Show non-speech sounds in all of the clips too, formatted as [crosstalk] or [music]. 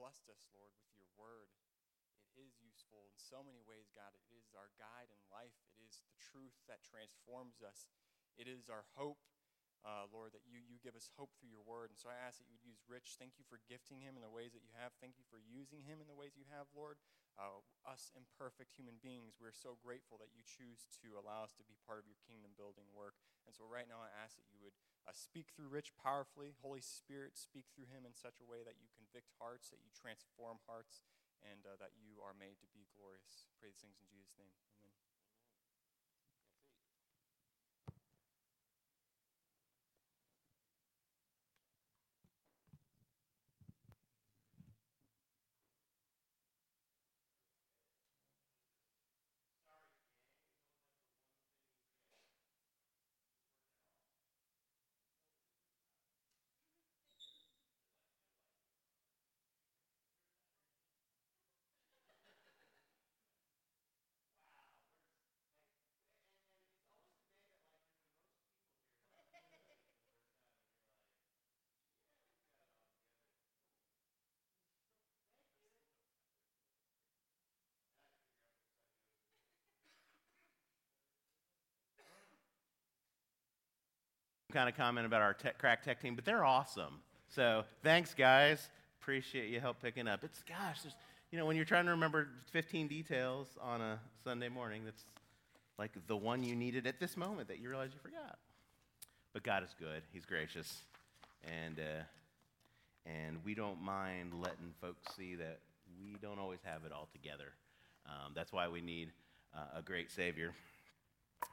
blessed us, Lord, with your word. It is useful in so many ways, God. It is our guide in life, it is the truth that transforms us, it is our hope. Uh, Lord, that you, you give us hope through your word. And so I ask that you would use Rich. Thank you for gifting him in the ways that you have. Thank you for using him in the ways you have, Lord. Uh, us imperfect human beings, we're so grateful that you choose to allow us to be part of your kingdom building work. And so right now I ask that you would uh, speak through Rich powerfully. Holy Spirit, speak through him in such a way that you convict hearts, that you transform hearts, and uh, that you are made to be glorious. Pray these things in Jesus' name. Amen. Kind of comment about our tech, crack tech team, but they're awesome. So thanks, guys. Appreciate you help picking up. It's gosh, you know when you're trying to remember 15 details on a Sunday morning, that's like the one you needed at this moment that you realize you forgot. But God is good. He's gracious, and uh, and we don't mind letting folks see that we don't always have it all together. Um, that's why we need uh, a great Savior.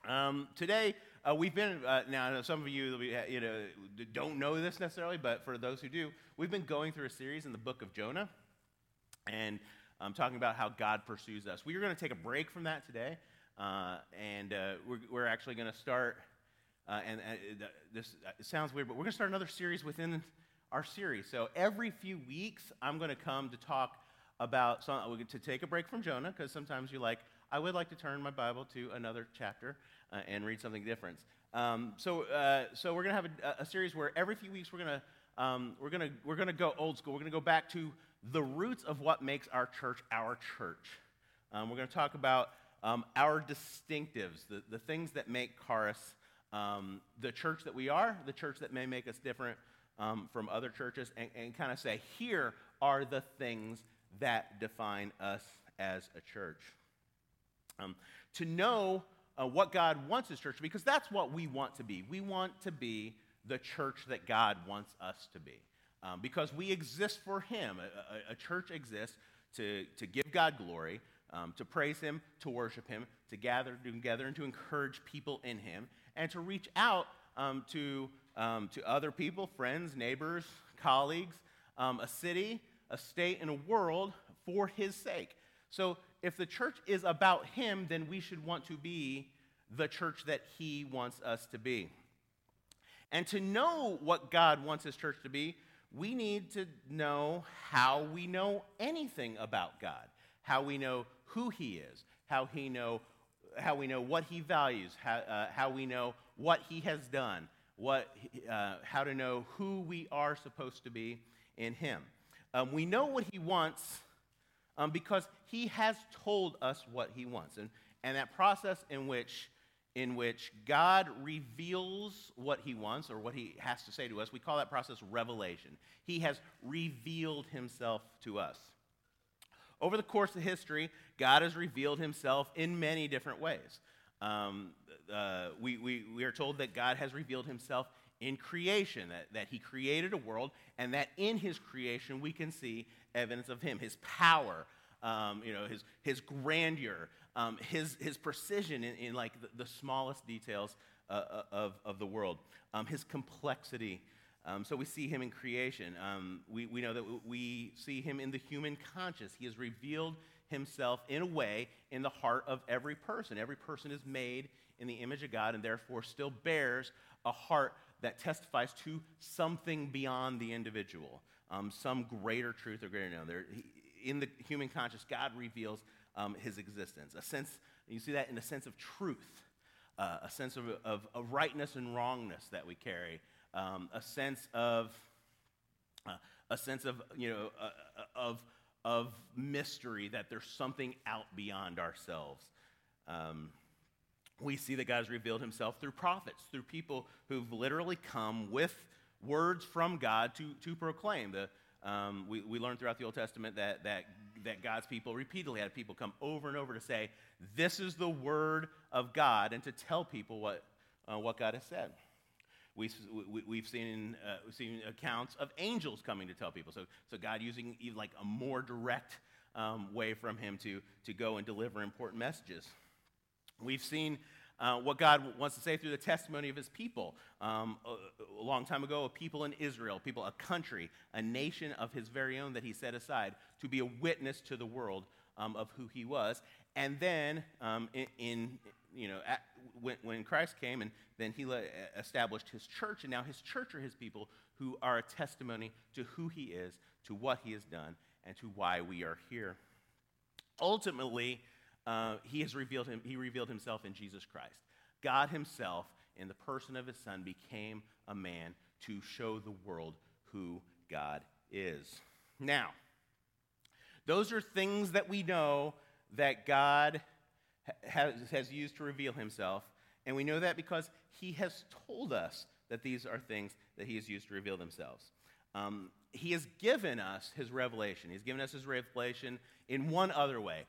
Um, today, uh, we've been, uh, now some of you, you know, don't know this necessarily, but for those who do, we've been going through a series in the book of Jonah and I'm um, talking about how God pursues us. We are going to take a break from that today, uh, and uh, we're, we're, actually going to start, uh, and uh, this sounds weird, but we're going to start another series within our series. So every few weeks, I'm going to come to talk about, some, to take a break from Jonah, because sometimes you like, I would like to turn my Bible to another chapter uh, and read something different. Um, so, uh, so we're going to have a, a, series where every few weeks we're going to um, we're going to we're going to go old school. We're going to go back to the roots of what makes our church our church. Um, we're going to talk about um, our distinctives, the, the things that make Charis um, the church that we are, the church that may make us different um, from other churches, and, and kind of say, here are the things that define us as a church. To know uh, what God wants His church to be, because that's what we want to be. We want to be the church that God wants us to be. Um, because we exist for Him. A, a, a, church exists to, to give God glory, um, to praise Him, to worship Him, to gather together and to encourage people in Him, and to reach out um, to, um, to other people, friends, neighbors, colleagues, um, a city, a state, and a world for His sake. So if the church is about him, then we should want to be the church that he wants us to be. And to know what God wants his church to be, we need to know how we know anything about God, how we know who he is, how, he know, how we know what he values, how, uh, how we know what he has done, what, uh, how to know who we are supposed to be in him. Um, we know what he wants um, because he has told us what he wants. And, and that process in which, in which God reveals what he wants or what he has to say to us, we call that process revelation. He has revealed himself to us. Over the course of history, God has revealed himself in many different ways. Um, uh, we, we, we are told that God has revealed himself in creation, that, that he created a world, and that in his creation we can see evidence of him, his power, um, you know, his, his grandeur, um, his, his precision in, in like the, the smallest details uh, uh, of, of the world, um, his complexity. Um, so we see him in creation. Um, we, we know that we see him in the human conscience. He has revealed himself in a way in the heart of every person. Every person is made in the image of God and therefore still bears a heart that testifies to something beyond the individual, um, some greater truth or greater knowledge. In the human conscious, God reveals um, his existence. A sense, you see that in a sense of truth, uh, a sense of, of, of, rightness and wrongness that we carry, um, a sense of uh, a sense of you know of, of mystery, that there's something out beyond ourselves. Um, we see that God has revealed himself through prophets, through people who've literally come with words from God to, to proclaim. The, um, we, we learn throughout the Old Testament that, that, that God's people repeatedly had people come over and over to say, This is the word of God, and to tell people what, uh, what God has said. We, we, have seen, uh, we've seen accounts of angels coming to tell people. So, so God using like a more direct um, way from him to, to go and deliver important messages. We've seen uh, what God wants to say through the testimony of his people. Um, a, a, long time ago, a people in Israel, people, a country, a nation of his very own that he set aside to be a witness to the world um, of who he was. And then um, in, in, you know, at, when, when, Christ came and then he established his church, and now his church are his people who are a testimony to who he is, to what he has done, and to why we are here. Ultimately, uh, he has revealed him, he revealed himself in Jesus Christ. God himself, in the person of his son, became a man to show the world who God is. Now, those are things that we know that God has, has used to reveal himself. And we know that because he has told us that these are things that he has used to reveal themselves. Um, he has given us his revelation. He's given us his revelation in one other way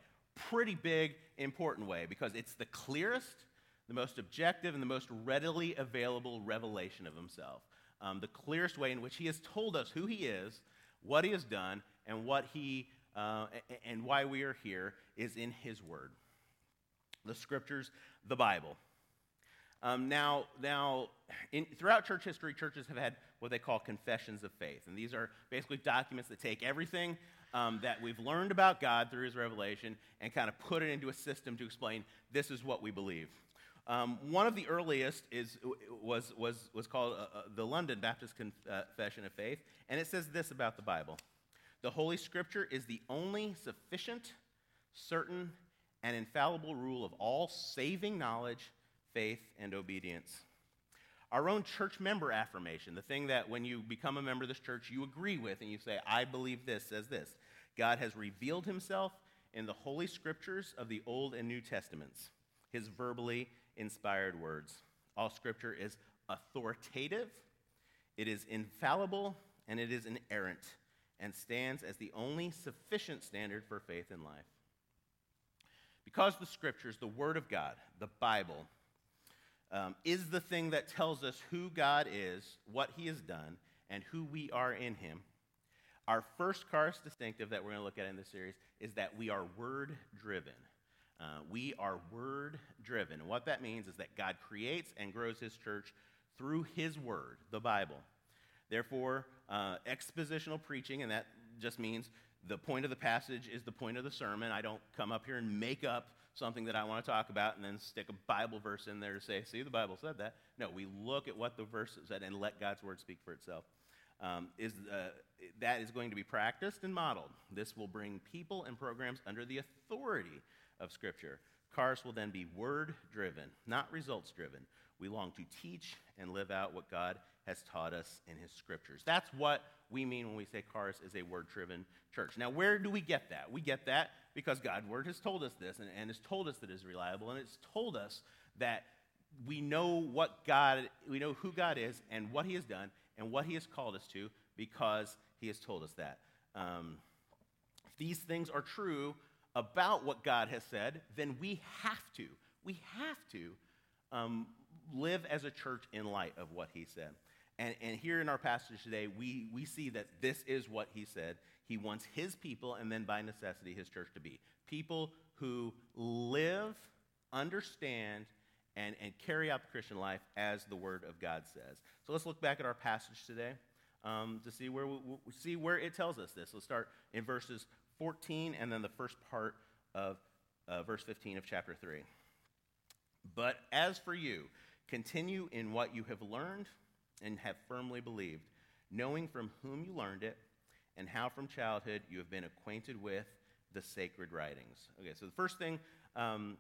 pretty big, important way because it's the clearest, the most objective, and the most readily available revelation of himself. Um, the clearest way in which he has told us who he is, what he has done, and what he uh, and why we are here is in his word. The scriptures, the Bible. Um, now, now in, throughout church history, churches have had what they call confessions of faith. And these are basically documents that take everything um, that we've learned about God through his revelation and kind of put it into a system to explain this is what we believe. Um, one of the earliest is, was, was, was called uh, uh, the London Baptist Confession of Faith, and it says this about the Bible The Holy Scripture is the only sufficient, certain, and infallible rule of all saving knowledge, faith, and obedience. Our own church member affirmation, the thing that when you become a member of this church, you agree with and you say, I believe this, says this God has revealed himself in the holy scriptures of the Old and New Testaments, his verbally inspired words. All scripture is authoritative, it is infallible, and it is inerrant, and stands as the only sufficient standard for faith in life. Because the scriptures, the Word of God, the Bible, um, is the thing that tells us who God is, what He has done, and who we are in Him. Our first Charis distinctive that we're going to look at in this series is that we are word driven. Uh, we are word driven. And what that means is that God creates and grows His church through His word, the Bible. Therefore, uh, expositional preaching, and that just means the point of the passage is the point of the sermon. I don't come up here and make up something that I want to talk about and then stick a Bible verse in there to say, see, the Bible said that. No, we look at what the verse said and let God's word speak for itself. Um, is, uh, that is going to be practiced and modeled. This will bring people and programs under the authority of Scripture. Charis will then be word driven, not results driven. We long to teach and live out what God has taught us in His Scriptures. That's what we mean when we say Charis is a word driven church. Now, where do we get that? We get that because God's word has told us this and, and has told us that it is reliable, and it's told us that we know what God, we know who God is and what He has done and what He has called us to because He has told us that. Um, these things are true about what God has said, then we have to, we have to um, live as a church in light of what He said. And, and here in our passage today, we, we see that this is what he said. He wants his people, and then by necessity, his church to be people who live, understand, and, and carry out the Christian life as the Word of God says. So let's look back at our passage today um, to see where, we, we, see where it tells us this. Let's start in verses 14 and then the first part of uh, verse 15 of chapter 3. But as for you, continue in what you have learned and have firmly believed, knowing from whom you learned it and how from childhood you have been acquainted with the sacred writings. Okay, so the first thing um,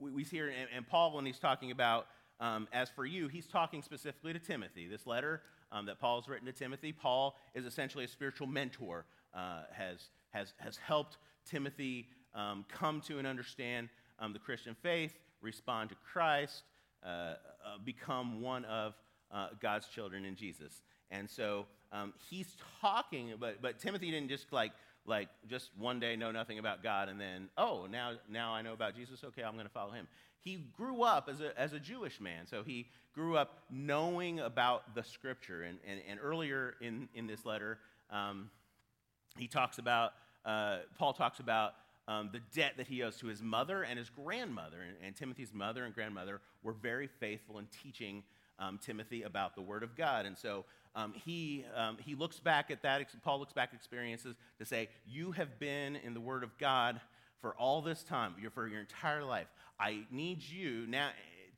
we, we, see here, and, and, Paul, when he's talking about um, as for you, he's talking specifically to Timothy. This letter um, that Paul's written to Timothy, Paul is essentially a spiritual mentor, uh, has has, has helped Timothy um, come to and understand um, the Christian faith, respond to Christ, uh, uh, become one of uh, God's children in Jesus. And so um, he's talking, but, but Timothy didn't just like, like just one day know nothing about God and then, oh, now, now I know about Jesus, okay, I'm going to follow him. He grew up as a, as a Jewish man, so he grew up knowing about the scripture. And, and, and earlier in, in this letter, um, he talks about, uh, Paul talks about um, the debt that he owes to his mother and his grandmother. And, and Timothy's mother and grandmother were very faithful in teaching um, Timothy about the Word of God. And so um, he, um, he looks back at that, Paul looks back at experiences to say, You have been in the Word of God for all this time, for your entire life. I need you now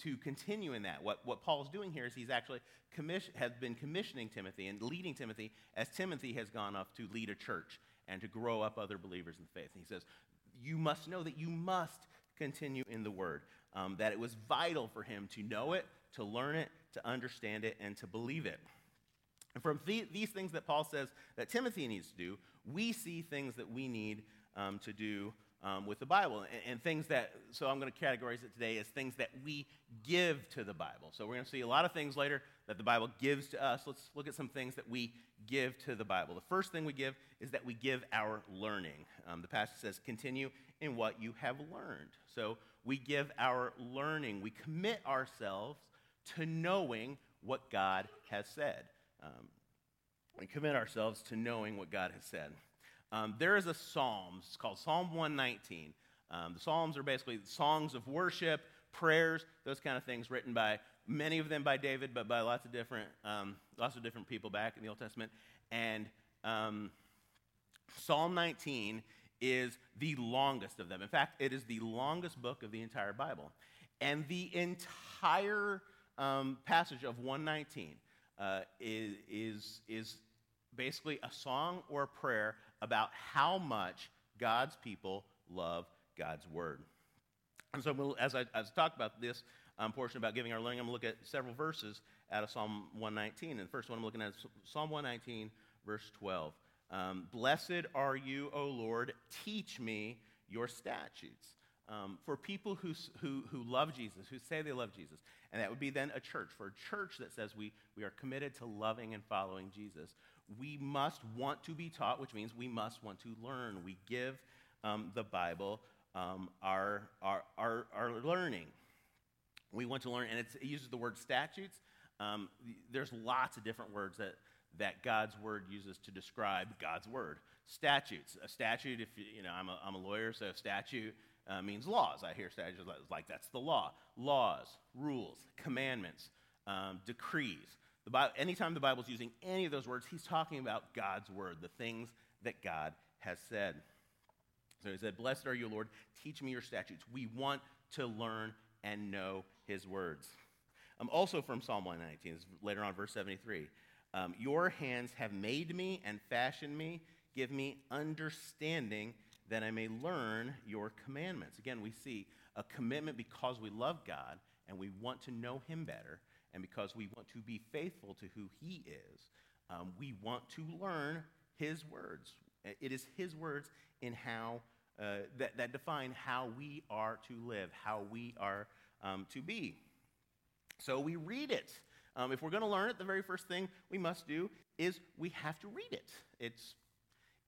to continue in that. What, what Paul is doing here is he's actually commission, has been commissioning Timothy and leading Timothy as Timothy has gone off to lead a church and to grow up other believers in the faith. And he says, You must know that you must continue in the Word, um, that it was vital for him to know it, to learn it, to understand it, and to believe it. And from th- these things that Paul says that Timothy needs to do, we see things that we need um, to do um, with the Bible. And, and, things that, so I'm going to categorize it today as things that we give to the Bible. So we're going to see a lot of things later that the Bible gives to us. Let's look at some things that we give to the Bible. The first thing we give is that we give our learning. Um, the passage says, continue in what you have learned. So we give our learning, we commit ourselves to knowing what God has said. Um, we commit ourselves to knowing what God has said. Um, there is a psalm, it's called Psalm 119. Um, the Psalms are basically songs of worship, prayers, those kind of things written by many of them by David, but by lots of different, um, lots of different people back in the Old Testament. And um, Psalm 19 is the longest of them. In fact, it is the longest book of the entire Bible. And the entire um, passage of 119 uh, is, is, is basically a song or a prayer about how much God's people love God's word. And so, as I, as I talk about this um, portion about giving our learning, I'm going to look at several verses out of Psalm 119. And the first one I'm looking at is Psalm 119, verse 12. Um, Blessed are you, O Lord, teach me your statutes. Um, for people who, who, who love Jesus, who say they love Jesus, and that would be then a church. For a church that says we, we are committed to loving and following Jesus, we must want to be taught, which means we must want to learn. We give um, the Bible um, our, our, our, our, learning. We want to learn, and it uses the word statutes. Um, there's lots of different words that, that God's word uses to describe God's word. Statutes. A statute, if you, you know, I'm a, I'm a lawyer, so a statute uh, means laws. I hear statutes like that's the law. Laws, rules, commandments, um, decrees. The Bible, anytime the Bible's using any of those words, he's talking about God's word, the things that God has said. So he said, Blessed are you, Lord. Teach me your statutes. We want to learn and know his words. Um, also from Psalm 119, later on, verse 73. Um, your hands have made me and fashioned me. Give me understanding that I may learn your commandments. Again, we see a commitment because we love God and we want to know him better, and because we want to be faithful to who he is. Um, we want to learn his words. It is his words in how uh, that, that define how we are to live, how we are um, to be. So we read it. Um, if we're going to learn it, the very first thing we must do is we have to read it. It's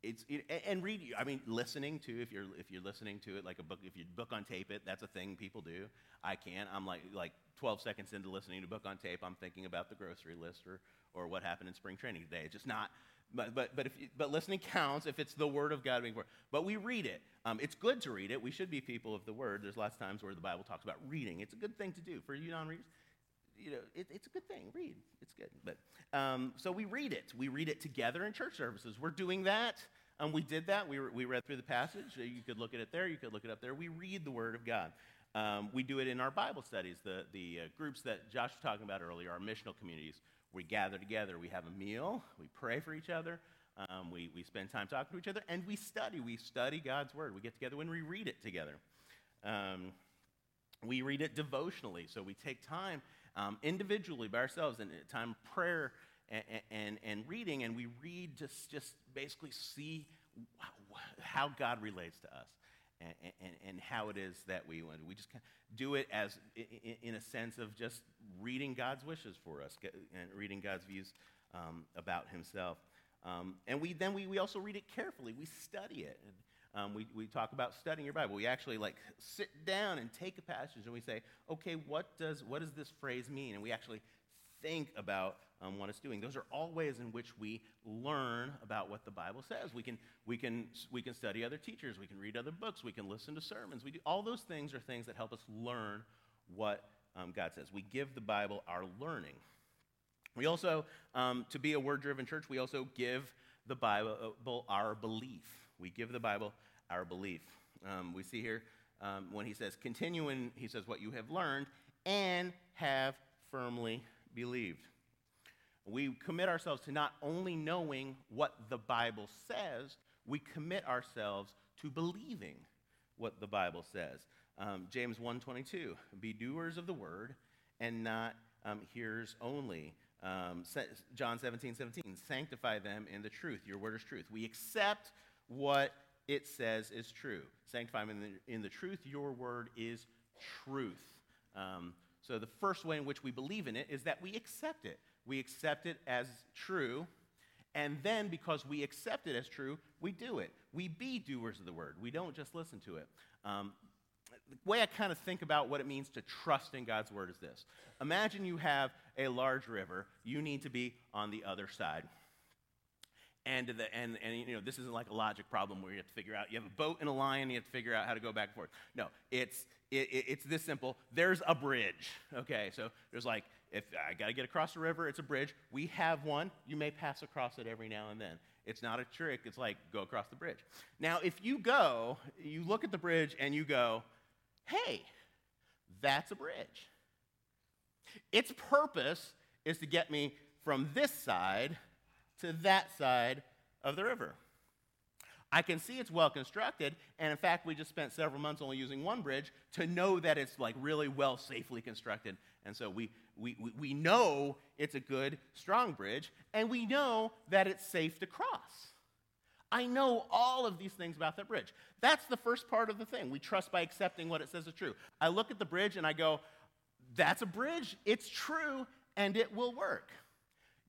it's it, and read i mean listening to if you're if you're listening to it like a book if you book on tape it that's a thing people do. I can't. I'm like like 12 seconds into listening to book on tape i'm thinking about the grocery list or or what happened in spring training today. It's just not but but but if you, but listening counts if it's the word of god being word but we read it. Um, it's good to read it. We should be people of the word. There's lots of times where the bible talks about reading. It's a good thing to do for you non-readers you know, it, it's a good thing. Read. It's good. But um, so we read it. We read it together in church services. We're doing that. Um, we did that. We, re- we read through the passage. You could look at it there. You could look it up there. We read the Word of God. Um, we do it in our Bible studies. The, the uh, groups that Josh was talking about earlier, our missional communities, we gather together. We have a meal. We pray for each other. Um, we, we spend time talking to each other. And we study. We study God's Word. We get together when we read it together. Um, we read it devotionally. So we take time um, individually by ourselves and time of prayer and, and, and reading, and we read just, just basically see how God relates to us and, and, and how it is that we want. We just do it as, in a sense of just reading God's wishes for us and reading God's views um, about Himself. Um, and we, then we, we also read it carefully. We study it. And, um, we, we talk about studying your Bible. We actually like sit down and take a passage and we say, okay, what does, what does this phrase mean? And we actually think about um, what it's doing. Those are all ways in which we learn about what the Bible says. We can, we, can, we can study other teachers, we can read other books, we can listen to sermons. We do, all those things are things that help us learn what um, God says. We give the Bible our learning. We also, um, to be a word driven church, we also give the Bible our belief. We give the Bible our belief. Um, we see here um, when he says, continue in, he says, what you have learned and have firmly believed. We commit ourselves to not only knowing what the Bible says, we commit ourselves to believing what the Bible says. Um, James 1.22, be doers of the word and not um, hearers only. Um, John 17, 17, sanctify them in the truth. Your word is truth. We accept what it says is true. Sanctify them in the, in the truth. Your word is truth. Um, so the first way in which we believe in it is that we accept it. We accept it as true. And then, because we accept it as true, we do it. We be doers of the word. We don't just listen to it. Um, the way I kind of think about what it means to trust in God's word is this Imagine you have a large river, you need to be on the other side. And, the, and, and you know, this isn't like a logic problem where you have to figure out, you have a boat and a line, you have to figure out how to go back and forth. No, it's, it, it, it's this simple. There's a bridge, okay? So there's like, if I got to get across the river, it's a bridge. We have one. You may pass across it every now and then. It's not a trick. It's like go across the bridge. Now, if you go, you look at the bridge and you go, hey, that's a bridge. Its purpose is to get me from this side to that side of the river. I can see it's well constructed, and in fact, we just spent several months only using one bridge to know that it's like really well, safely constructed. And so we, we, we, we know it's a good, strong bridge, and we know that it's safe to cross. I know all of these things about that bridge. That's the first part of the thing. We trust by accepting what it says is true. I look at the bridge and I go, that's a bridge, it's true, and it will work.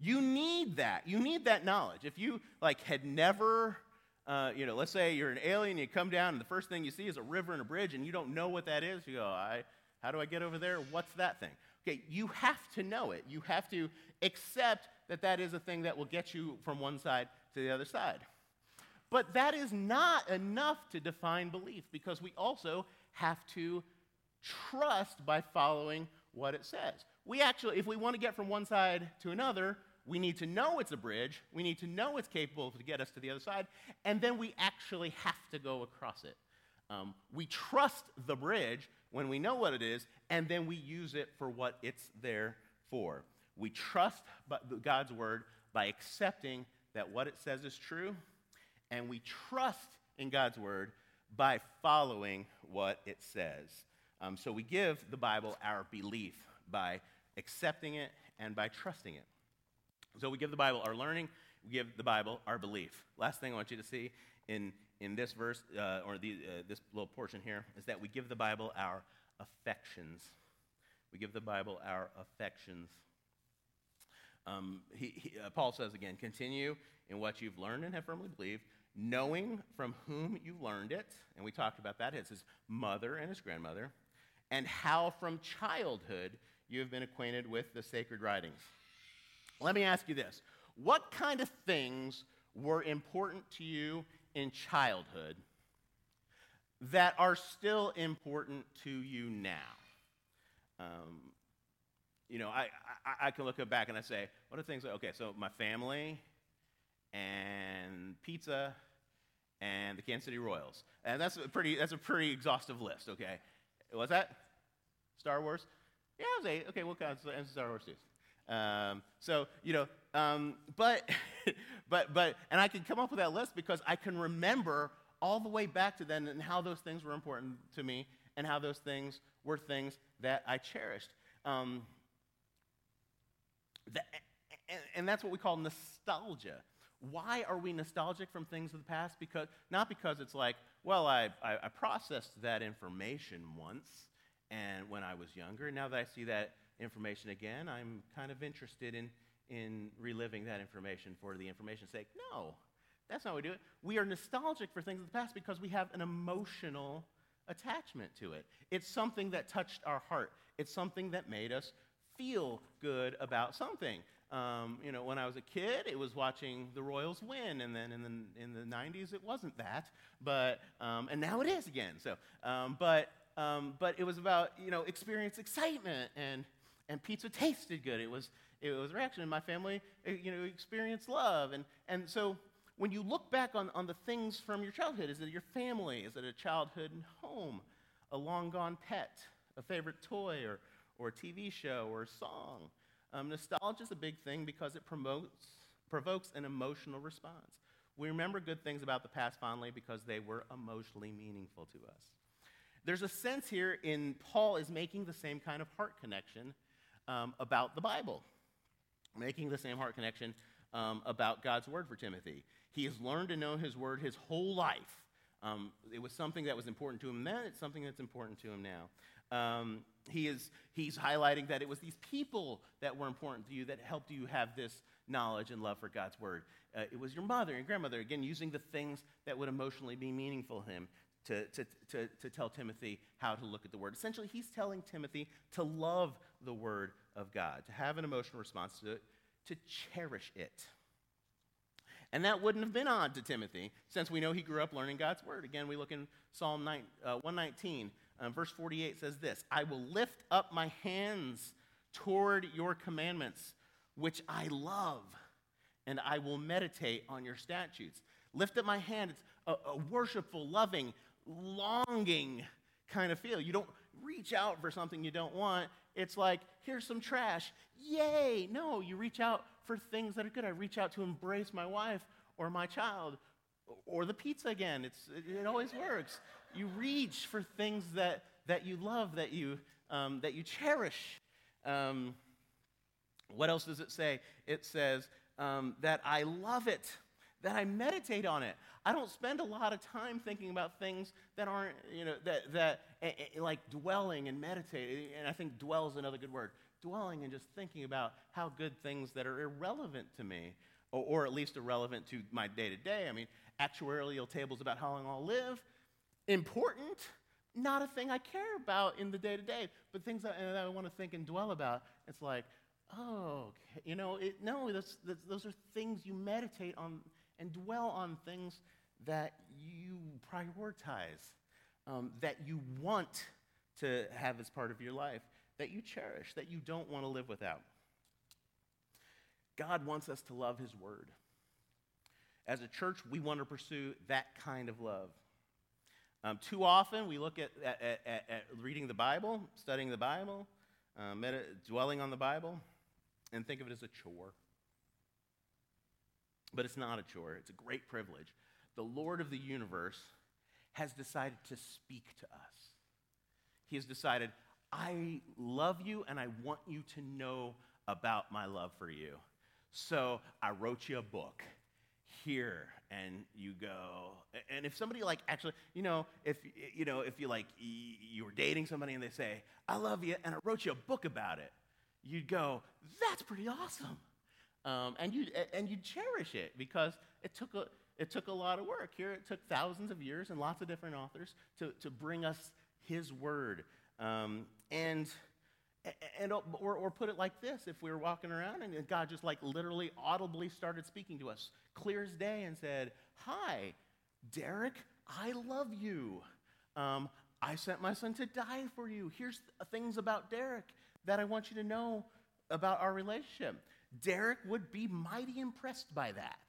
You need that. You need that knowledge. If you like had never uh, you know, let's say you're an alien, you come down, and the first thing you see is a river and a bridge, and you don't know what that is. You go, I, how do I get over there? What's that thing? Okay, you have to know it. You have to accept that that is a thing that will get you from one side to the other side. But that is not enough to define belief because we also have to trust by following what it says. We actually, if we want to get from one side to another, we need to know it's a bridge. We need to know it's capable to get us to the other side. And then we actually have to go across it. Um, we trust the bridge when we know what it is, and then we use it for what it's there for. We trust God's word by accepting that what it says is true, and we trust in God's word by following what it says. Um, so we give the Bible our belief by accepting it and by trusting it. So we give the Bible our learning, we give the Bible our belief. Last thing I want you to see in, in this verse, uh, or the, uh, this little portion here, is that we give the Bible our affections. We give the Bible our affections. Um, he, he, uh, Paul says again, continue in what you've learned and have firmly believed, knowing from whom you learned it. And we talked about that. It's his mother and his grandmother. And how from childhood you have been acquainted with the sacred writings let me ask you this What kind of things were important to you in childhood that are still important to you now? Um, you know, I, I, I, can look back and I say, what are things? Okay, so my family and pizza and the Kansas City Royals, and that's a pretty that's a pretty exhaustive list. Okay, what's that? Star Wars? Yeah, I was eight. Okay, what kind of Star Wars is? Um, so, you know, um, but, [laughs] but, but, and I can come up with that list because I can remember all the way back to then and how those things were important to me and how those things were things that I cherished. Um, and, and that's what we call nostalgia. Why are we nostalgic from things of the past? Because, not because it's like, well, I, I, I processed that information once and when I was younger. Now that I see that information again, I'm kind of interested in, in reliving that information for the information's sake. No, that's not what we do it. We are nostalgic for things of the past because we have an emotional attachment to it. It's something that touched our heart. It's something that made us feel good about something. Um, you know, when I was a kid, it was watching the Royals win, and then in the in the '90s, it wasn't that, but um, and now it is again. So, um, but um, but it was about you know experience excitement and and pizza tasted good. It was it was reaction, and my family eh, you know experienced love, and and so when you look back on, on the things from your childhood, is it your family? Is it a childhood home? A long gone pet? A favorite toy or, or a TV show or a song? Um, nostalgia is a big thing because it promotes, provokes an emotional response. We remember good things about the past fondly because they were emotionally meaningful to us. There's a sense here in Paul is making the same kind of heart connection um, about the Bible, making the same heart connection um, about God's word for Timothy. He has learned to know his word his whole life. Um, it was something that was important to him then, it's something that's important to him now. Um, he is, he's highlighting that it was these people that were important to you that helped you have this knowledge and love for God's word. Uh, it was your mother and grandmother, again, using the things that would emotionally be meaningful to him to, to, to, to tell Timothy how to look at the word. Essentially, he's telling Timothy to love the word of God, to have an emotional response to it, to cherish it. And that wouldn't have been odd to Timothy, since we know he grew up learning God's word. Again, we look in Psalm 9, uh, 119, um, verse 48 says this I will lift up my hands toward your commandments, which I love, and I will meditate on your statutes. Lift up my hand. It's a, a worshipful, loving, longing kind of feel. You don't reach out for something you don't want. It's like, here's some trash. Yay! No, you reach out for things that are good. I reach out to embrace my wife or my child or the pizza again. It's, it, always works. You reach for things that, that you love, that you, um, that you cherish. Um, what else does it say? It says um, that I love it, that I meditate on it. I don't spend a lot of time thinking about things that aren't, you know, that, that eh, eh, eh, like dwelling and meditating. And I think dwell is another good word. Dwelling and just thinking about how good things that are irrelevant to me, or, or at least irrelevant to my day to day. I mean, actuarial tables about how long I'll live, important, not a thing I care about in the day to day, but things that, that I want to think and dwell about. It's like, oh, okay. you know, it, no, that's, that's, those are things you meditate on and dwell on things that you prioritize, um, that you want to have as part of your life, that you cherish, that you don't want to live without. God wants us to love His Word. As a church, we want to pursue that kind of love. Um, too often, we look at, at, at, at, reading the Bible, studying the Bible, uh, dwelling on the Bible, and think of it as a chore. But it's not a chore, it's a great privilege. The Lord of the universe has decided to speak to us. He has decided, I love you and I want you to know about my love for you. So I wrote you a book here and you go and if somebody like actually you know if you know if you like you were dating somebody and they say i love you and i wrote you a book about it you'd go that's pretty awesome um, and you and you cherish it because it took a it took a lot of work. Here it took thousands of years and lots of different authors to, to bring us his word. Um, and and or, or put it like this if we were walking around and God just like literally audibly started speaking to us, clear as day, and said, Hi, Derek, I love you. Um, I sent my son to die for you. Here's things about Derek that I want you to know about our relationship. Derek would be mighty impressed by that.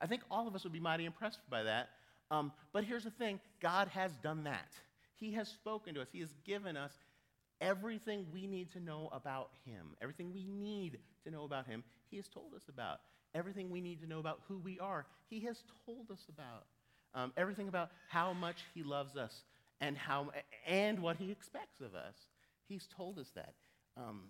I think all of us would be mighty impressed by that. Um, but here's the thing God has done that. He has spoken to us, He has given us everything we need to know about Him. Everything we need to know about Him, He has told us about. Everything we need to know about who we are, He has told us about. Um, everything about how much He loves us and, how, and what He expects of us. He's told us that. Um,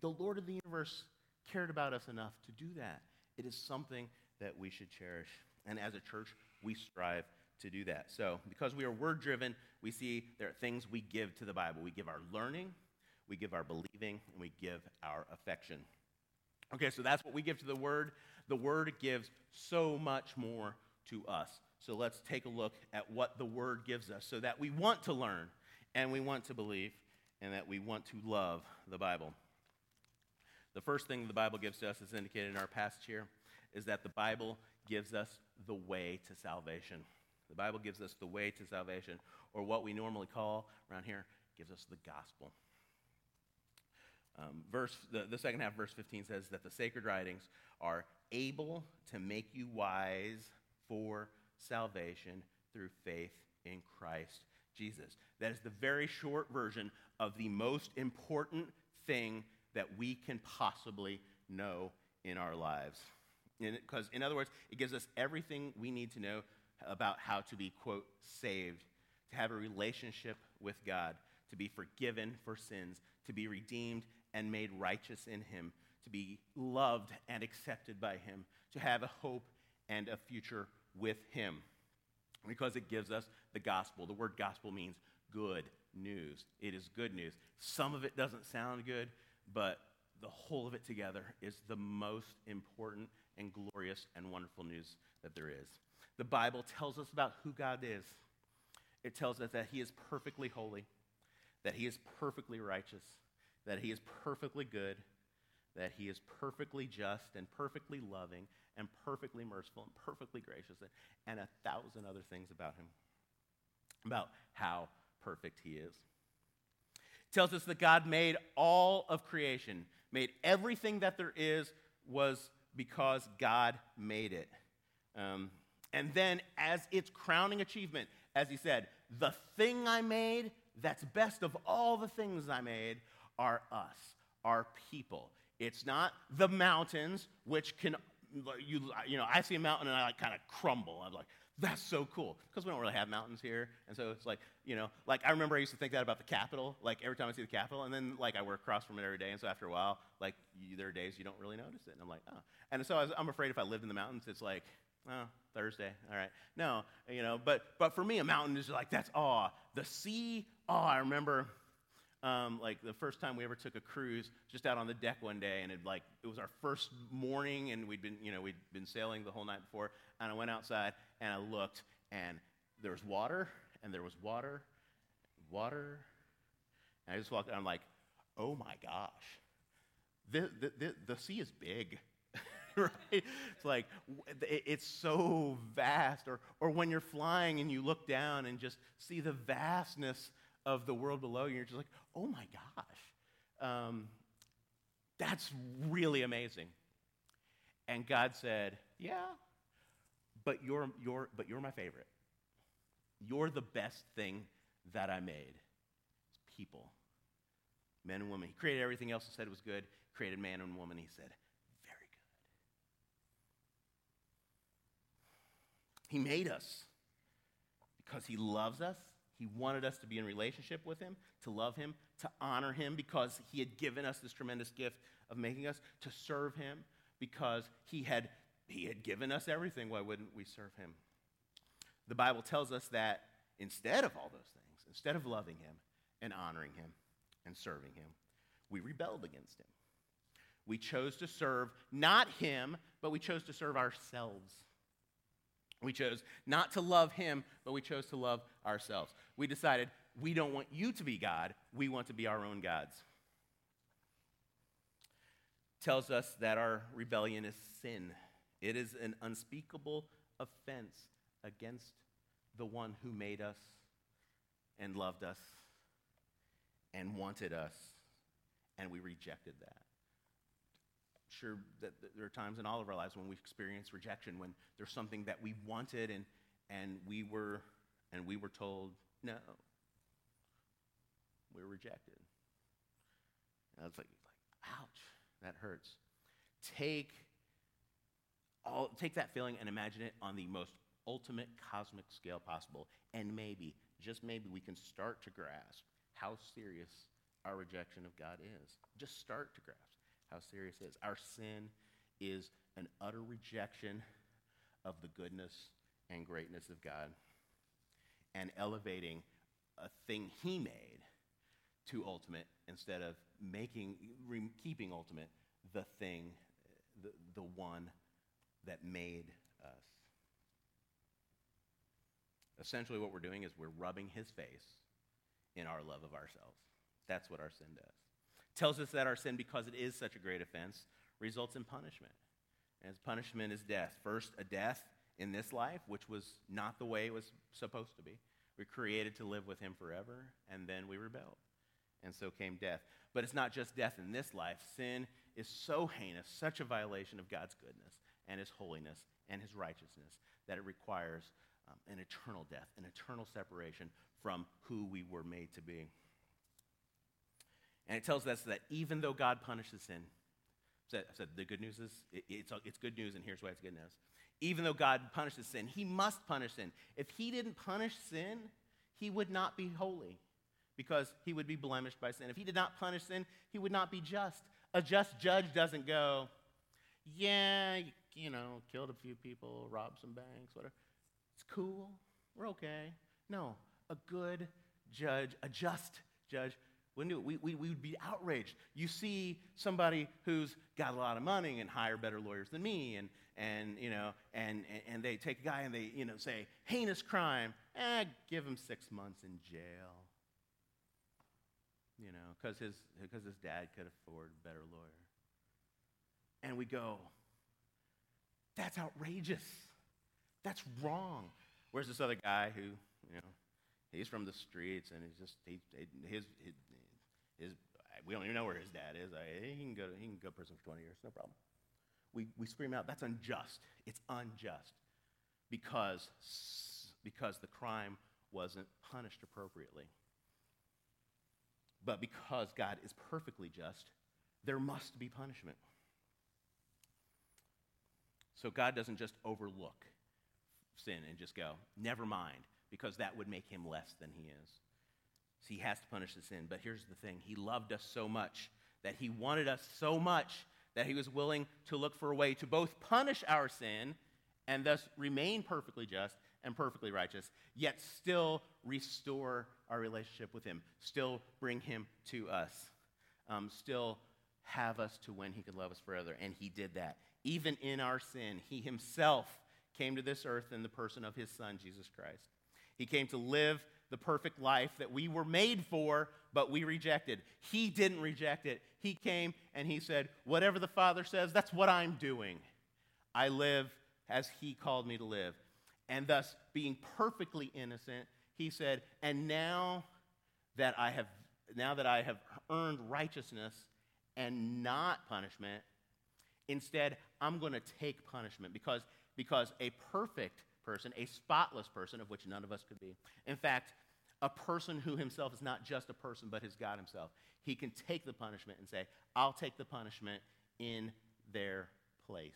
the Lord of the universe cared about us enough to do that. It is something that we should cherish. And as a church, we strive to do that. So, because we are word driven, we see there are things we give to the Bible. We give our learning, we give our believing, and we give our affection. Okay, so that's what we give to the Word. The Word gives so much more to us. So let's take a look at what the Word gives us so that we want to learn and we want to believe and that we want to love the Bible. The first thing the Bible gives to us, as indicated in our passage here, is that the Bible gives us the way to salvation. The Bible gives us the way to salvation, or what we normally call around here, gives us the gospel. Um, verse, the, the second half verse 15 says that the sacred writings are able to make you wise for salvation through faith in Christ Jesus. That is the very short version of the most important thing that we can possibly know in our lives. Because, in other words, it gives us everything we need to know about how to be, quote, saved, to have a relationship with God, to be forgiven for sins, to be redeemed and made righteous in Him, to be loved and accepted by Him, to have a hope and a future with Him. Because it gives us the gospel. The word gospel means good news. It is good news. Some of it doesn't sound good, but the whole of it together is the most important and glorious and wonderful news that there is. The Bible tells us about who God is. It tells us that He is perfectly holy, that He is perfectly righteous, that He is perfectly good, that He is perfectly just and perfectly loving and perfectly merciful and perfectly gracious, and a thousand other things about Him, about how perfect He is. Tells us that God made all of creation, made everything that there is was because God made it. Um, and then, as its crowning achievement, as he said, the thing I made that's best of all the things I made are us, our people. It's not the mountains, which can, you, you know, I see a mountain and I like kind of crumble. I'm like, that's so cool. Because we don't really have mountains here. And so it's like, you know, like I remember I used to think that about the Capitol, like every time I see the Capitol. And then like I work across from it every day. And so after a while, like you, there are days you don't really notice it. And I'm like, oh. And so I I'm afraid if I lived in the mountains, it's like, oh, Thursday. All right. No, you know, but, but for me, a mountain is like, that's awe. The sea, awe. I remember um, like the first time we ever took a cruise just out on the deck one day and it like it was our first morning and we'd been you know we'd been sailing the whole night before and i went outside and i looked and there was water and there was water water and i just walked i'm like oh my gosh the, the, the, the sea is big [laughs] right? It's like, it's so vast. Or, or when you're flying and you look down and just see the vastness of the world below you, you're just like, oh my gosh. Um, that's really amazing. And God said, yeah, but you're, you're, but you're my favorite. You're the best thing that I made. It's people, men and women. He created everything else and said it was good. Created man and woman. He said, very good. He made us because He loves us. He wanted us to be in relationship with Him, to love Him, to honor Him because He had given us this tremendous gift of making us, to serve Him because He had, he had given us everything. Why wouldn't we serve Him? The Bible tells us that instead of all those things, instead of loving Him and honoring Him and serving Him, we rebelled against Him. We chose to serve not Him, but we chose to serve ourselves. We chose not to love him, but we chose to love ourselves. We decided we don't want you to be God, we want to be our own gods. Tells us that our rebellion is sin. It is an unspeakable offense against the one who made us and loved us and wanted us, and we rejected that sure that there are times in all of our lives when we experience rejection, when there's something that we wanted and, and we were and we were told no. We were rejected. And it's like, like, ouch, that hurts. Take all take that feeling and imagine it on the most ultimate cosmic scale possible. And maybe, just maybe, we can start to grasp how serious our rejection of God is. Just start to grasp how serious it is. Our sin is an utter rejection of the goodness and greatness of God and elevating a thing he made to ultimate instead of making keeping ultimate the thing the, the one that made us essentially what we're doing is we're rubbing his face in our love of ourselves that's what our sin does tells us that our sin because it is such a great offense results in punishment and his punishment is death first a death in this life which was not the way it was supposed to be we created to live with him forever, and then we rebelled. And so came death. But it's not just death in this life. Sin is so heinous, such a violation of God's goodness and his holiness and his righteousness, that it requires um, an eternal death, an eternal separation from who we were made to be. And it tells us that even though God punishes sin, I said the good news is it, it's, it's good news, and here's why it's good news even though God punishes sin. He must punish sin. If he didn't punish sin, he would not be holy because he would be blemished by sin. If he did not punish sin, he would not be just. A just judge doesn't go, yeah, you, know, killed a few people, robbed some banks, whatever. It's cool. We're okay. No, a good judge, a just judge wouldn't do it. We, we, we would be outraged. You see somebody who's got a lot of money and hire better lawyers than me, and, and, you know, and, and they take a guy and they, you know, say, heinous crime, eh, give him six months in jail. You know, because his, cause his dad could afford a better lawyer. And we go, that's outrageous. That's wrong. Where's this other guy who, you know, he's from the streets and he's just, he, his, his, his, we don't even know where his dad is. I, he, can go to, he can go to prison for 20 years, no problem. We, we scream out, that's unjust. It's unjust because, because the crime wasn't punished appropriately. But because God is perfectly just, there must be punishment. So God doesn't just overlook sin and just go, never mind, because that would make him less than he is. So he has to punish the sin. But here's the thing He loved us so much that he wanted us so much that he was willing to look for a way to both punish our sin and thus remain perfectly just and perfectly righteous, yet still restore our relationship with him, still bring him to us, um, still have us to when he could love us forever. And he did that. Even in our sin, he himself came to this earth in the person of his son, Jesus Christ. He came to live the perfect life that we were made for, but we rejected. He didn't reject it. He came and he said, Whatever the Father says, that's what I'm doing. I live as he called me to live. And thus, being perfectly innocent, he said, And now that I have now that I have earned righteousness and not punishment, instead I'm going to take punishment because, because a perfect person, a spotless person, of which none of us could be. In fact, a person who himself is not just a person, but is God himself. He can take the punishment and say, I'll take the punishment in their place.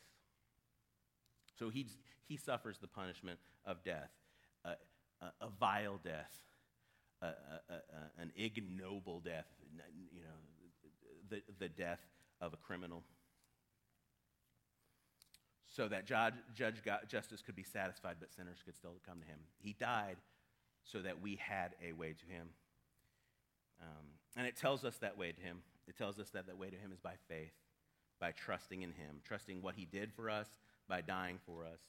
So he, he suffers the punishment of death, a, a, vile death, an ignoble death, you know, the, the death of a criminal so that judge, judge justice could be satisfied, but sinners could still come to him. He died so that we had a way to him. Um, and it tells us that way to him. It tells us that that way to him is by faith, by trusting in him, trusting what he did for us, by dying for us.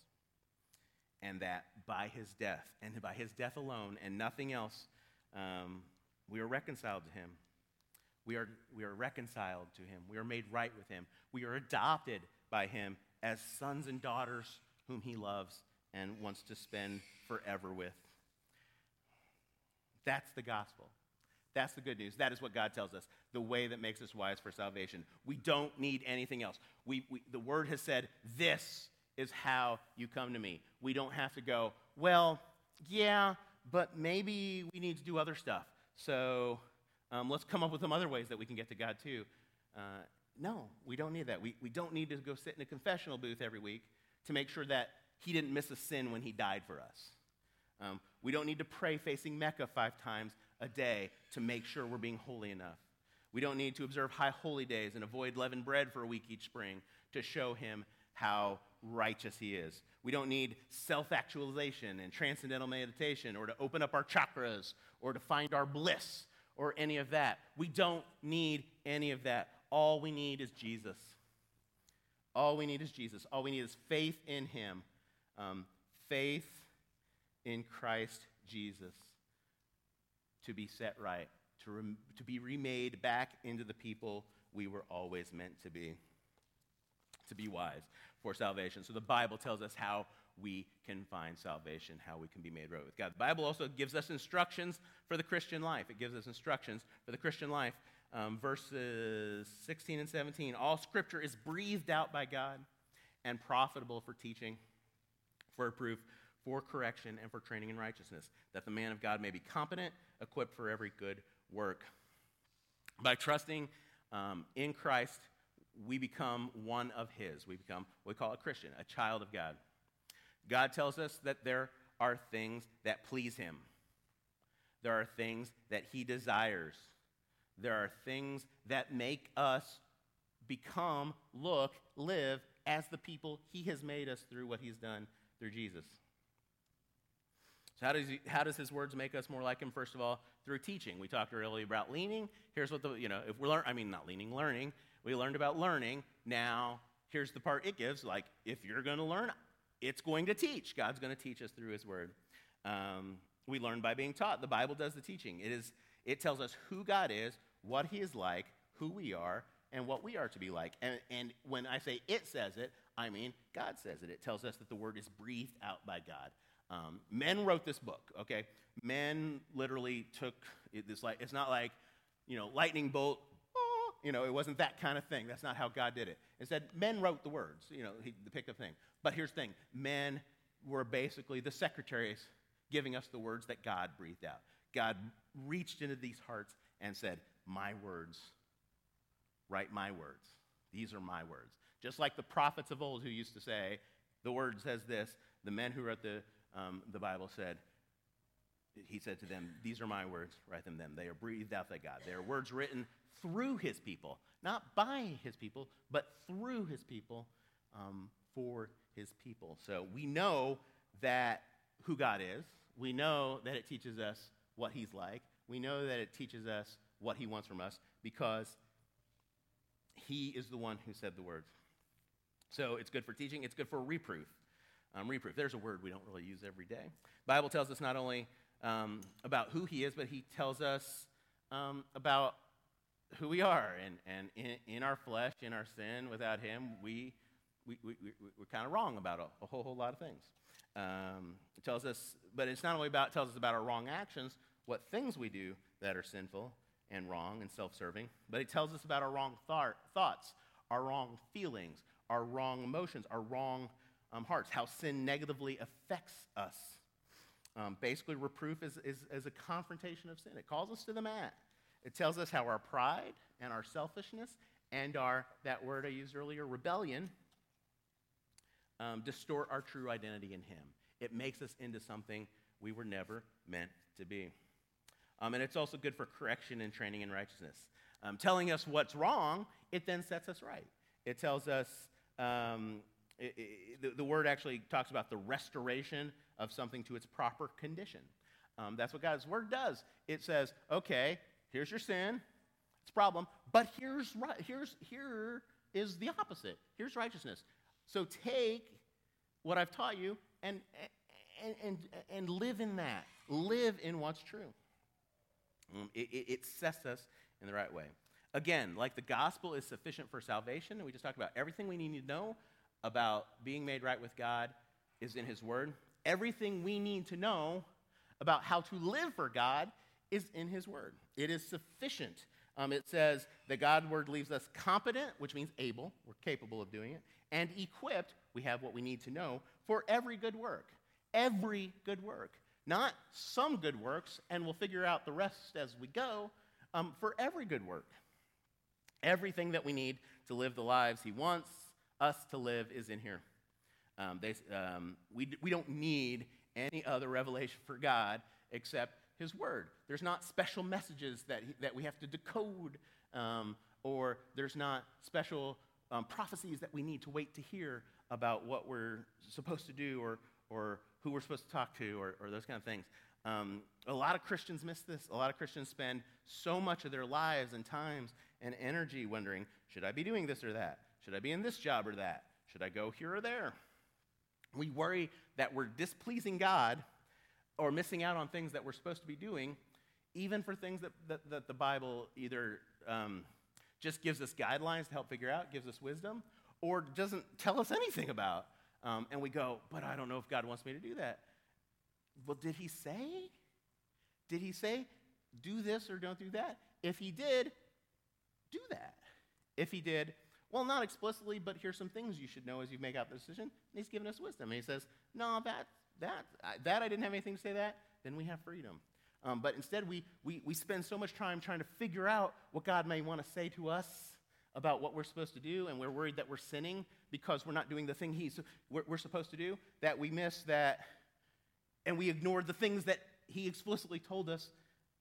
And that by his death, and by his death alone and nothing else, um, we are reconciled to him. We are, we are reconciled to him. We are made right with him. We are adopted by him as sons and daughters whom he loves and wants to spend forever with. That's the gospel. That's the good news. That is what God tells us, the way that makes us wise for salvation. We don't need anything else. We, we, the word has said, This is how you come to me. We don't have to go, Well, yeah, but maybe we need to do other stuff. So um, let's come up with some other ways that we can get to God too. Uh, no, we don't need that. We, we don't need to go sit in a confessional booth every week to make sure that he didn't miss a sin when he died for us. Um, we don't need to pray facing Mecca five times a day to make sure we're being holy enough. We don't need to observe high holy days and avoid leavened bread for a week each spring to show him how righteous he is. We don't need self actualization and transcendental meditation or to open up our chakras or to find our bliss or any of that. We don't need any of that. All we need is Jesus. All we need is Jesus. All we need is faith in him. Um, faith in Christ Jesus to be set right, to, rem- to be remade back into the people we were always meant to be, to be wise for salvation. So the Bible tells us how we can find salvation, how we can be made right with God. The Bible also gives us instructions for the Christian life. It gives us instructions for the Christian life. Um, verses 16 and 17 All scripture is breathed out by God and profitable for teaching, for reproof, for correction, and for training in righteousness, that the man of God may be competent, equipped for every good work. By trusting um, in Christ, we become one of His. We become what we call a Christian, a child of God. God tells us that there are things that please Him, there are things that He desires, there are things that make us become, look, live as the people He has made us through what He's done through Jesus. So, how does, he, how does his words make us more like him? First of all, through teaching. We talked earlier about leaning. Here's what the, you know, if we're I mean, not leaning, learning. We learned about learning. Now, here's the part it gives. Like, if you're going to learn, it's going to teach. God's going to teach us through his word. Um, we learn by being taught. The Bible does the teaching. It, is, it tells us who God is, what he is like, who we are, and what we are to be like. And, and when I say it says it, I mean God says it. It tells us that the word is breathed out by God. Um, men wrote this book, okay? Men literally took this, like, it's not like, you know, lightning bolt, oh, you know, it wasn't that kind of thing. That's not how God did it. Instead, men wrote the words, you know, he, the pick of thing. But here's the thing men were basically the secretaries giving us the words that God breathed out. God reached into these hearts and said, My words, write my words. These are my words. Just like the prophets of old who used to say, the word says this, the men who wrote the um, the Bible said, he said to them, These are my words, write them them. They are breathed out by God. They are words written through his people, not by his people, but through his people um, for his people. So we know that who God is. We know that it teaches us what he's like. We know that it teaches us what he wants from us because he is the one who said the words. So it's good for teaching, it's good for reproof um, reproof. There's a word we don't really use every day. Bible tells us not only um, about who he is, but he tells us um, about who we are. And, and in, in, our flesh, in our sin, without him, we, we, we, we, are kind of wrong about a, a, whole, whole lot of things. Um, it tells us, but it's not only about, tells us about our wrong actions, what things we do that are sinful and wrong and self serving, but it tells us about our wrong thought, thoughts, our wrong feelings, our wrong emotions, our wrong um, hearts, how sin negatively affects us. Um, basically, reproof is, is, is a confrontation of sin. It calls us to the mat. It tells us how our pride and our selfishness and our, that word I used earlier, rebellion, um, distort our true identity in Him. It makes us into something we were never meant to be. Um, and it's also good for correction and training in righteousness. Um, telling us what's wrong, it then sets us right. It tells us um, it, it, the, the, word actually talks about the restoration of something to its proper condition. Um, that's what God's word does. It says, okay, here's your sin, it's a problem, but here's, here's, here is the opposite. Here's righteousness. So take what I've taught you and, and, and, and live in that. Live in what's true. Um, it, it sets us in the right way. Again, like the gospel is sufficient for salvation, and we just talked about everything we need to know about being made right with God is in His Word. Everything we need to know about how to live for God is in His Word. It is sufficient. Um, it says the God Word leaves us competent, which means able, we're capable of doing it, and equipped, we have what we need to know, for every good work. Every good work. Not some good works, and we'll figure out the rest as we go, um, for every good work. Everything that we need to live the lives He wants, us to live is in here. Um, they, um, we, we don't need any other revelation for God except His Word. There's not special messages that, he, that we have to decode, um, or there's not special um, prophecies that we need to wait to hear about what we're supposed to do or, or who we're supposed to talk to or, or those kind of things. Um, a lot of Christians miss this. A lot of Christians spend so much of their lives and times and energy wondering should I be doing this or that? Should I be in this job or that? Should I go here or there? We worry that we're displeasing God or missing out on things that we're supposed to be doing, even for things that, that, that the Bible either um, just gives us guidelines to help figure out, gives us wisdom, or doesn't tell us anything about. Um, and we go, but I don't know if God wants me to do that. Well, did he say? Did he say, do this or don't do that? If he did, do that. If he did, well, not explicitly, but here's some things you should know as you make out the decision. And he's given us wisdom. And he says, no, that, that, that I didn't have anything to say that. Then we have freedom. Um, but instead, we, we, we spend so much time trying to figure out what God may want to say to us about what we're supposed to do, and we're worried that we're sinning because we're not doing the thing he's, we're, we're supposed to do, that we miss that, and we ignore the things that he explicitly told us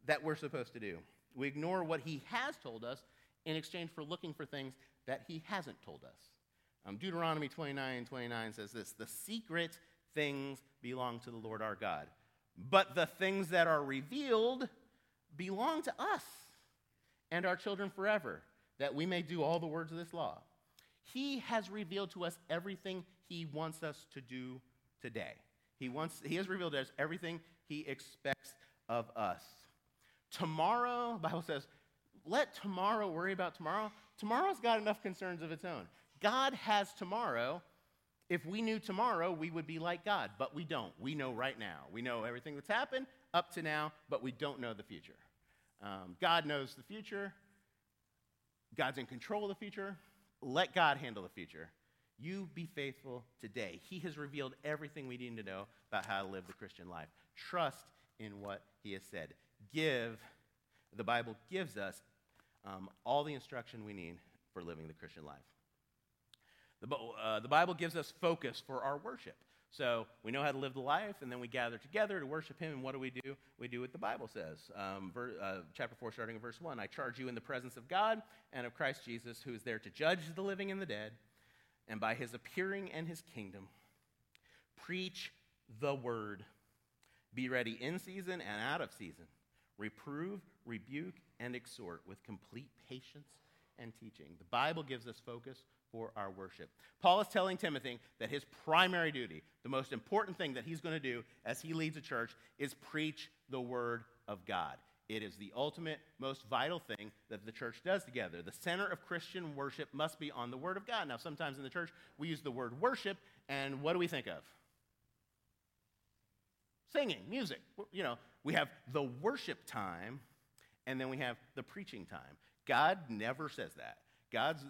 that we're supposed to do. We ignore what he has told us in exchange for looking for things that he hasn't told us. Um, Deuteronomy 29 29 says this The secret things belong to the Lord our God, but the things that are revealed belong to us and our children forever, that we may do all the words of this law. He has revealed to us everything he wants us to do today. He, wants, he has revealed to us everything he expects of us. Tomorrow, the Bible says, let tomorrow worry about tomorrow. Tomorrow's got enough concerns of its own. God has tomorrow. If we knew tomorrow, we would be like God, but we don't. We know right now. We know everything that's happened up to now, but we don't know the future. Um, God knows the future. God's in control of the future. Let God handle the future. You be faithful today. He has revealed everything we need to know about how to live the Christian life. Trust in what He has said. Give, the Bible gives us um, all the instruction we need for living the Christian life. The, uh, the Bible gives us focus for our worship. So we know how to live the life, and then we gather together to worship Him. And what do we do? We do what the Bible says. Um, ver, uh, chapter 4, starting in verse 1 I charge you in the presence of God and of Christ Jesus, who is there to judge the living and the dead, and by His appearing and His kingdom, preach the word. Be ready in season and out of season. Reprove, rebuke, and exhort with complete patience and teaching. The Bible gives us focus for our worship. Paul is telling Timothy that his primary duty, the most important thing that he's going to do as he leads a church, is preach the word of God. It is the ultimate, most vital thing that the church does together. The center of Christian worship must be on the Word of God. Now, sometimes in the church, we use the word worship, and what do we think of? Singing, music. You know, we have the worship time, and then we have the preaching time. God never says that. God's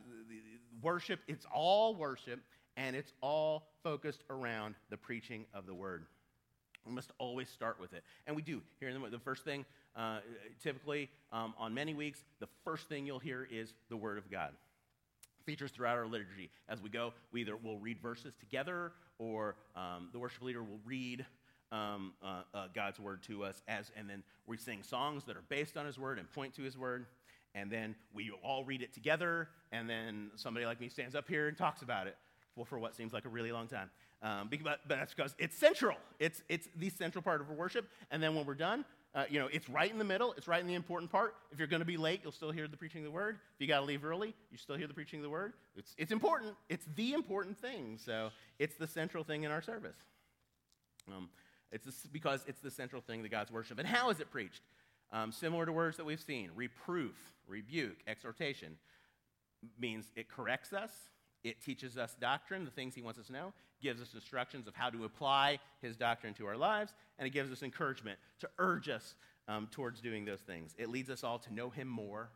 worship, it's all worship, and it's all focused around the preaching of the word. We must always start with it. And we do. Here, the first thing, uh, typically um, on many weeks, the first thing you'll hear is the Word of God. Features throughout our liturgy. As we go, we either will read verses together or um, the worship leader will read um, uh, uh, God's Word to us, as, and then we sing songs that are based on His Word and point to His Word and then we all read it together, and then somebody like me stands up here and talks about it for, for what seems like a really long time. Um, but, but that's because it's central. It's, it's the central part of our worship. And then when we're done, uh, you know, it's right in the middle. It's right in the important part. If you're going to be late, you'll still hear the preaching of the word. If you got to leave early, you still hear the preaching of the word. It's, it's important. It's the important thing. So it's the central thing in our service. Um, it's because it's the central thing that God's worship. And how is it preached? Um, similar to words that we've seen reproof, rebuke, exhortation means it corrects us, it teaches us doctrine, the things he wants us to know, gives us instructions of how to apply his doctrine to our lives, and it gives us encouragement to urge us um, towards doing those things. It leads us all to know him more,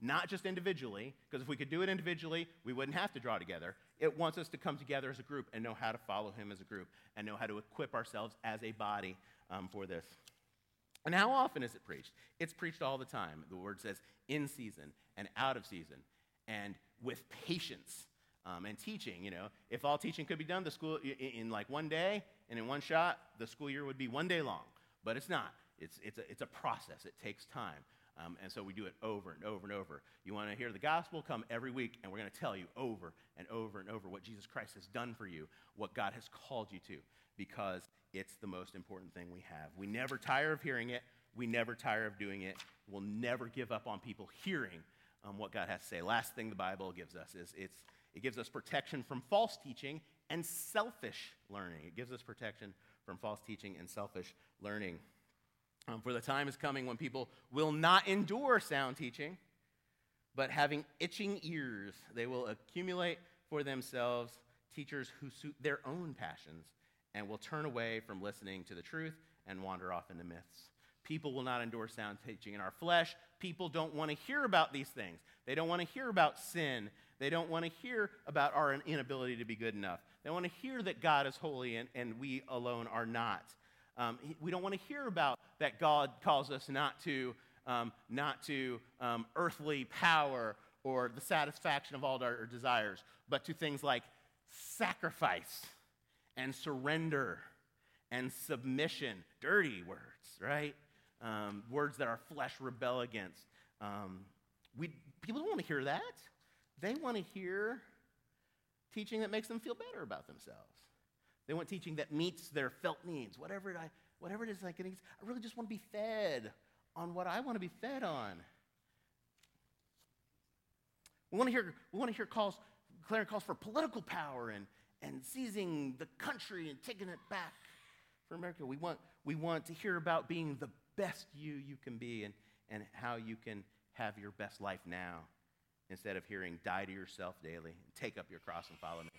not just individually, because if we could do it individually, we wouldn't have to draw together. It wants us to come together as a group and know how to follow him as a group and know how to equip ourselves as a body um, for this. And how often is it preached? It's preached all the time. The word says in season and out of season and with patience um, and teaching. You know, if all teaching could be done the school in, in, like one day and in one shot, the school year would be one day long. But it's not. It's, it's, a, it's a process. It takes time. Um, and so we do it over and over and over. You want to hear the gospel? Come every week, and we're going to tell you over and over and over what Jesus Christ has done for you, what God has called you to, because it's the most important thing we have. We never tire of hearing it, we never tire of doing it. We'll never give up on people hearing um, what God has to say. Last thing the Bible gives us is it's, it gives us protection from false teaching and selfish learning. It gives us protection from false teaching and selfish learning. Um, for the time is coming when people will not endure sound teaching, but having itching ears, they will accumulate for themselves teachers who suit their own passions and will turn away from listening to the truth and wander off into myths. People will not endure sound teaching in our flesh. People don't want to hear about these things. They don't want to hear about sin. They don't want to hear about our inability to be good enough. They want to hear that God is holy and, and we alone are not. Um, we don't want to hear about that God calls us not to, um, not to um, earthly power or the satisfaction of all our desires, but to things like sacrifice and surrender and submission. Dirty words, right? Um, words that our flesh rebel against. Um, we, people don't want to hear that. They want to hear teaching that makes them feel better about themselves. They want teaching that meets their felt needs, whatever it, I, whatever it is like. I really just want to be fed on what I want to be fed on. We want to hear, we want to hear calls, declaring calls for political power and, and seizing the country and taking it back for America. We want, we want to hear about being the best you you can be and, and how you can have your best life now instead of hearing die to yourself daily and take up your cross and follow me.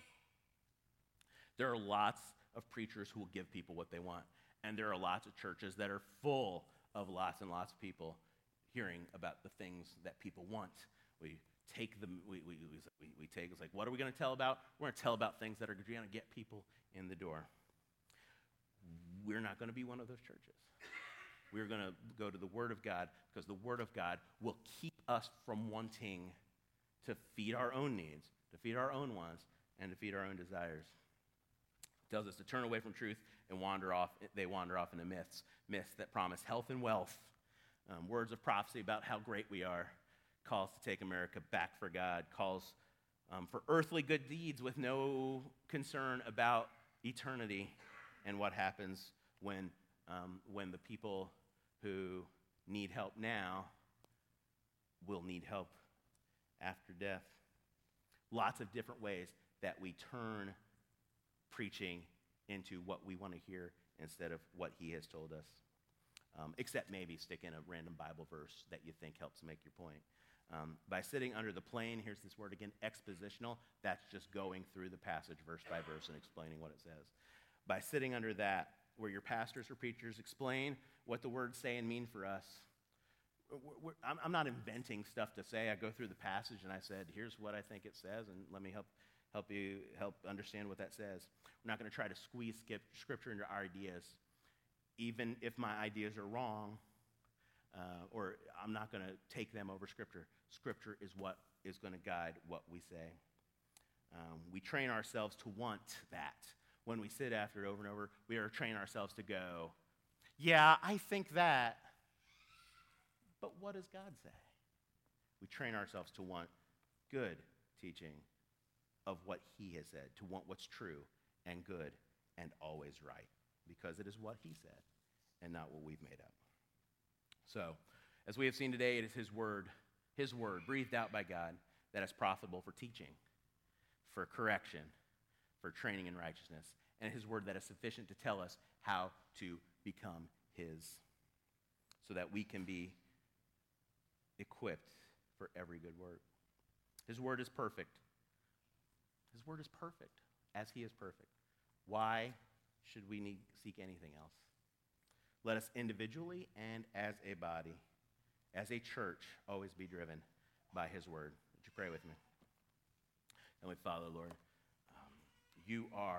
There are lots of preachers who will give people what they want. And there are lots of churches that are full of lots and lots of people hearing about the things that people want. We take them, we, we, we, we take, it's like, what are we going to tell about? We're going to tell about things that are going to get people in the door. We're not going to be one of those churches. We're going to go to the Word of God because the Word of God will keep us from wanting to feed our own needs, to feed our own wants, and to feed our own desires tells us to turn away from truth and wander off. They wander off into myths, myths that promise health and wealth, um, words of prophecy about how great we are, calls to take America back for God, calls um, for earthly good deeds with no concern about eternity and what happens when, um, when the people who need help now will need help after death. Lots of different ways that we turn preaching into what we want to hear instead of what he has told us. Um, except maybe stick in a random Bible verse that you think helps make your point. Um, by sitting under the plane, here's this word again, expositional. That's just going through the passage verse by verse and explaining what it says. By sitting under that, where your pastors or preachers explain what the words say and mean for us, we're, I'm, I'm not inventing stuff to say. I go through the passage and I said, here's what I think it says, and let me help help you help understand what that says. We're not going to try to squeeze scripture into our ideas, even if my ideas are wrong, uh, or I'm not going to take them over scripture. Scripture is what is going to guide what we say. Um, we train ourselves to want that. When we sit after it over and over, we are training ourselves to go, yeah, I think that. But what does God say? We train ourselves to want good teaching of what he has said, to want what's true and good and always right, because it is what he said and not what we've made up. So, as we have seen today, it is his word, his word, breathed out by God, that is profitable for teaching, for correction, for training in righteousness, and his word that is sufficient to tell us how to become his, so that we can be equipped for every good work. His word is perfect. His word is perfect, as he is perfect. Why should we need, seek anything else? Let us individually and as a body, as a church, always be driven by his word. Would you pray with me? Heavenly Father, Lord, um, you are